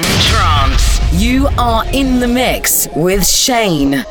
in trance. You are in the mix with Shaine.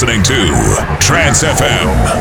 Listening to Trance FM.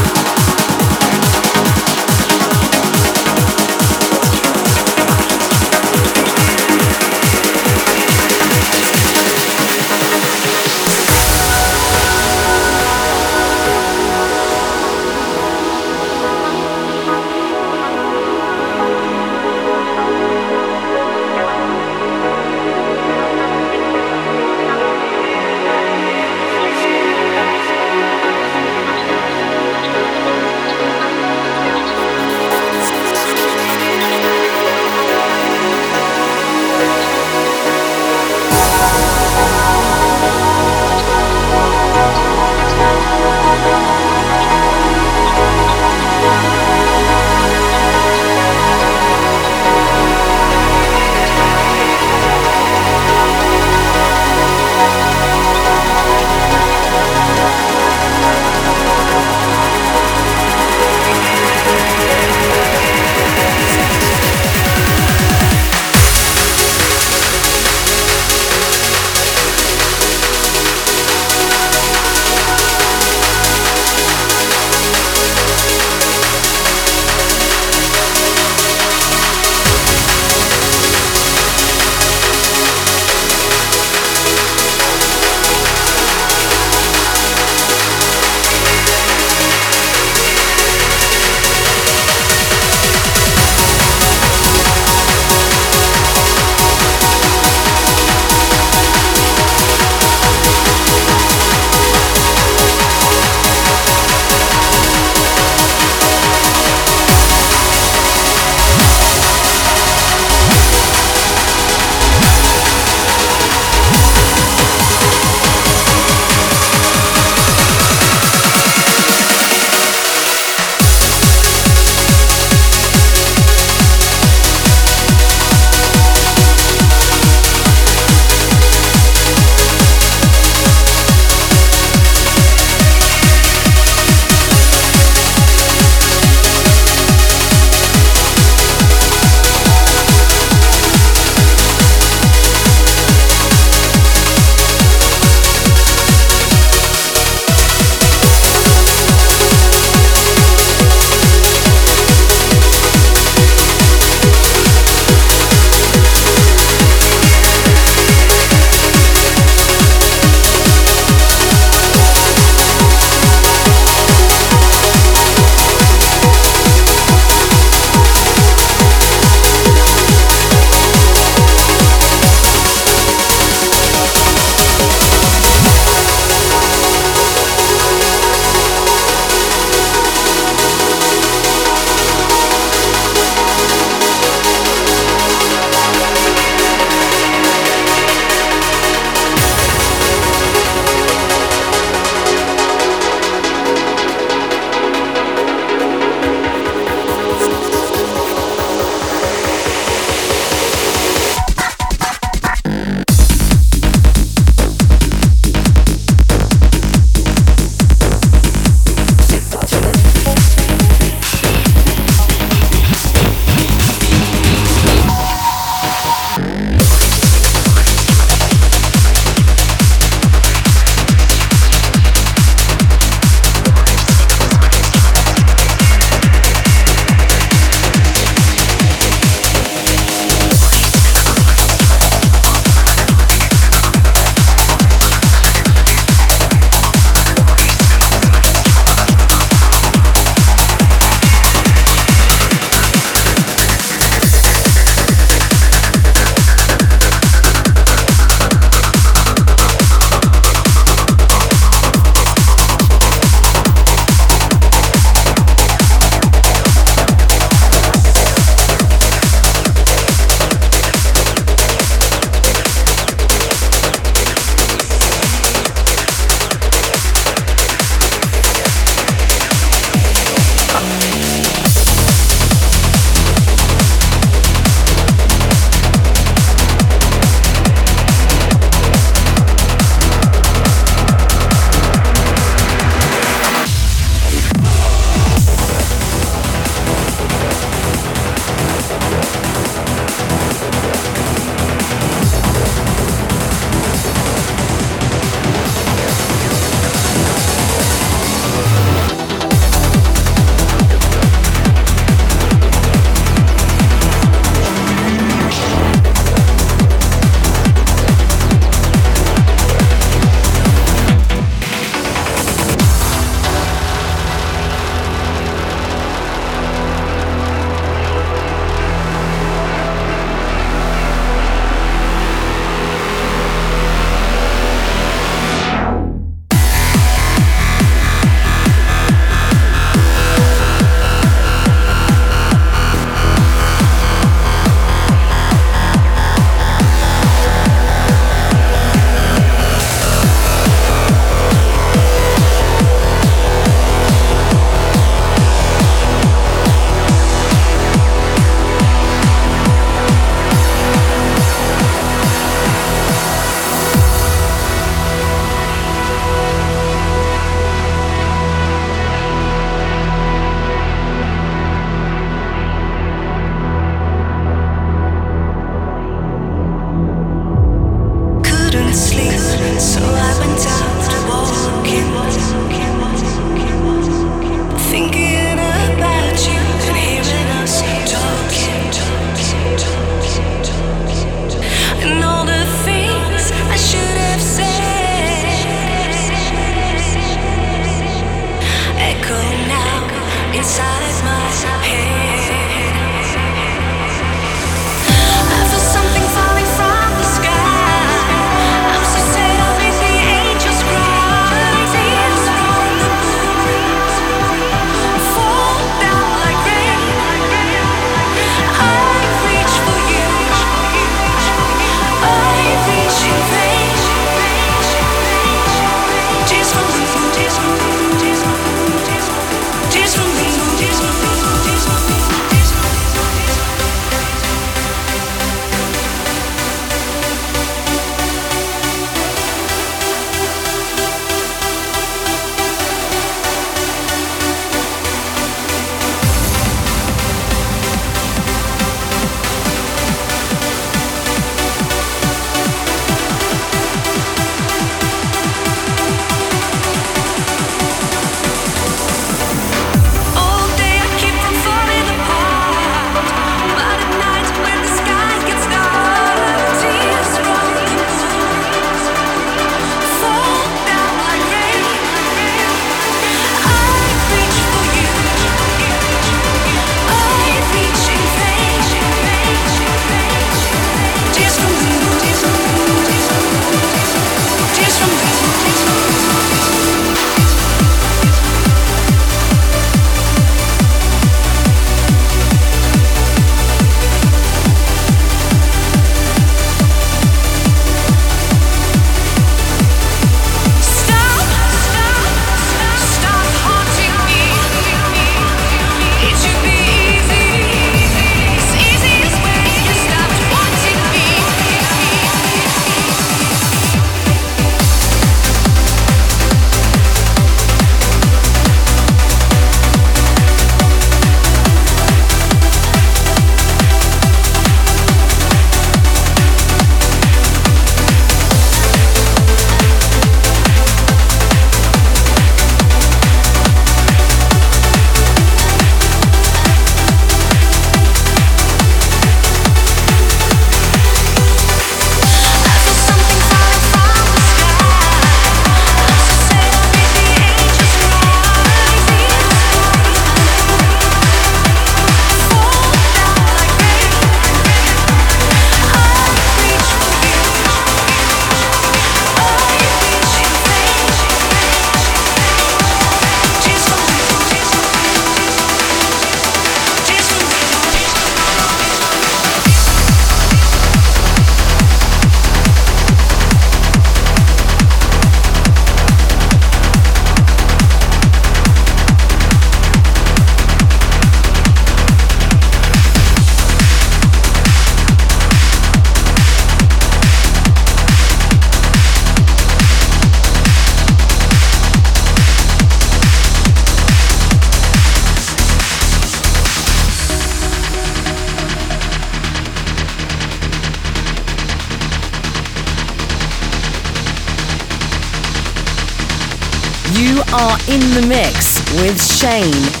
With Shaine.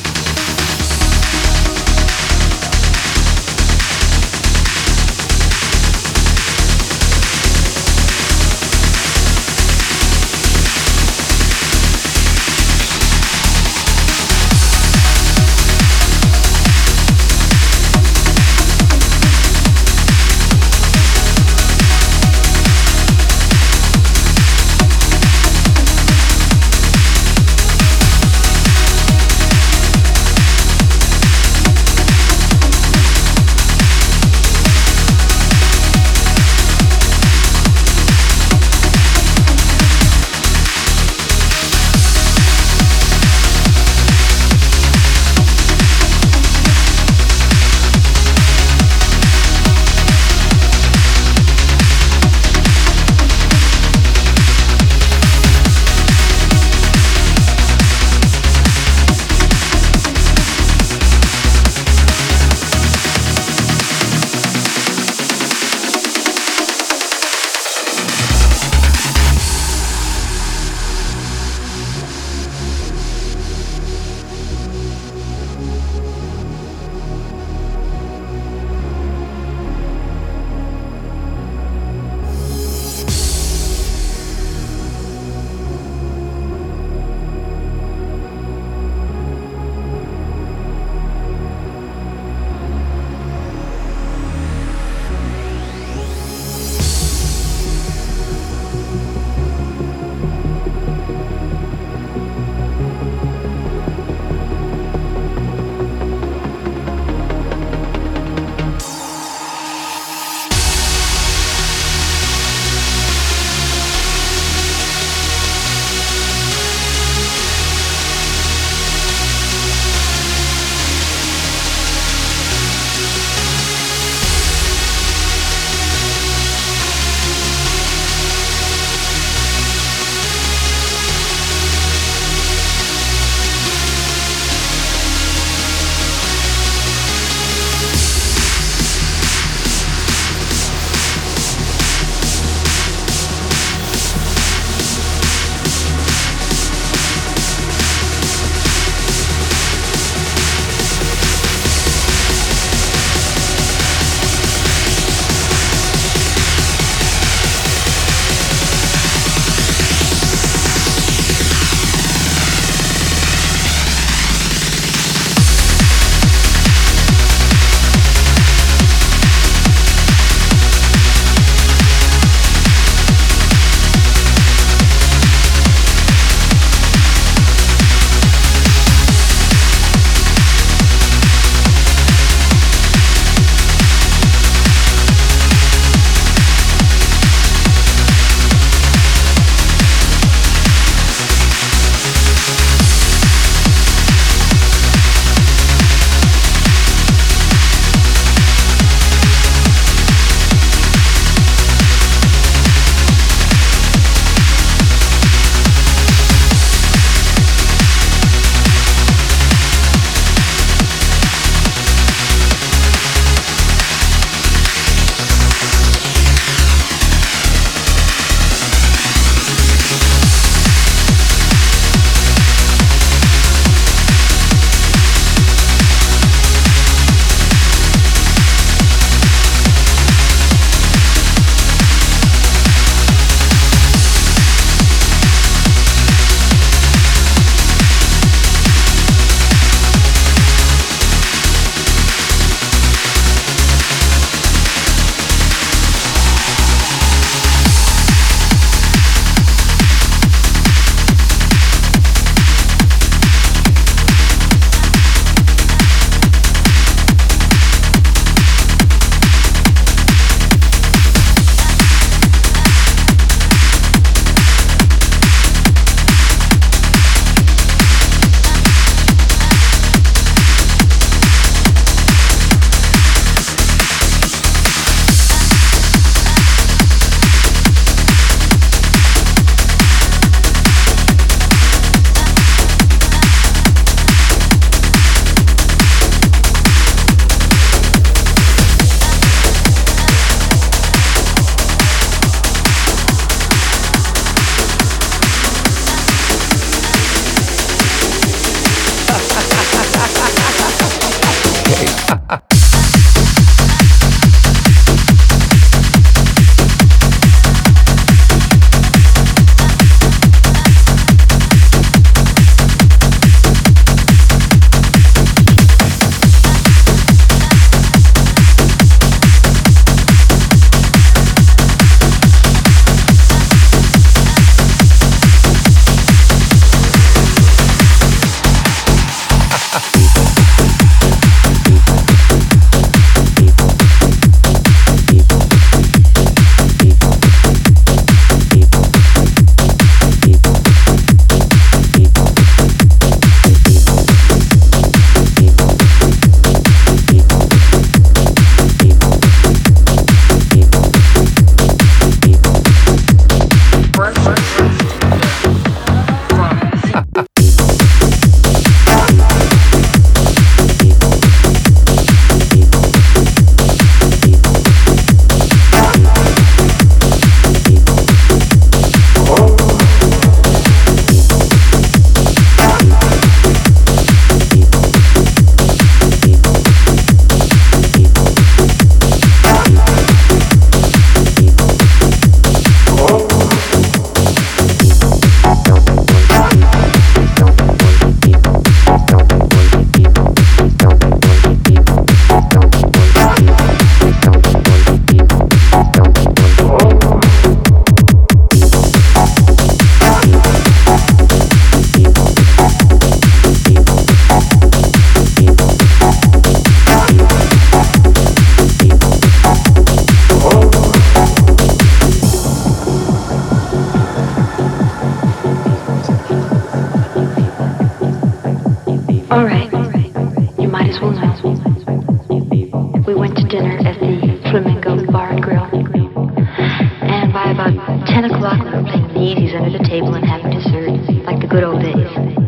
table and have dessert like the good old days.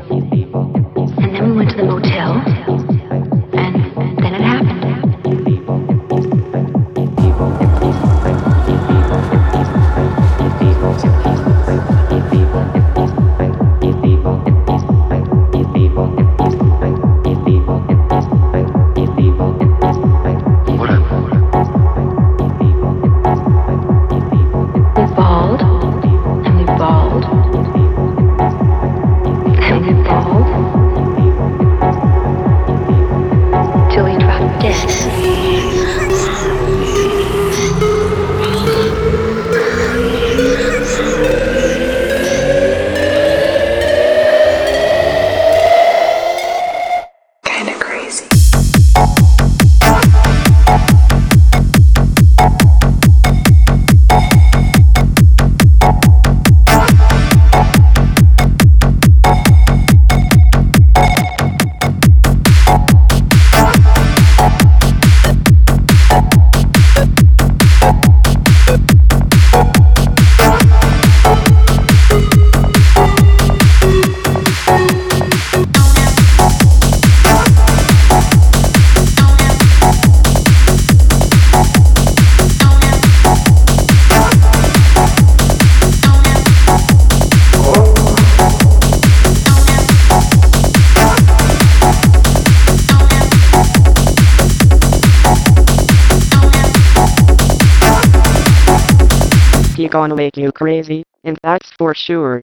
gonna make you crazy, and that's for sure.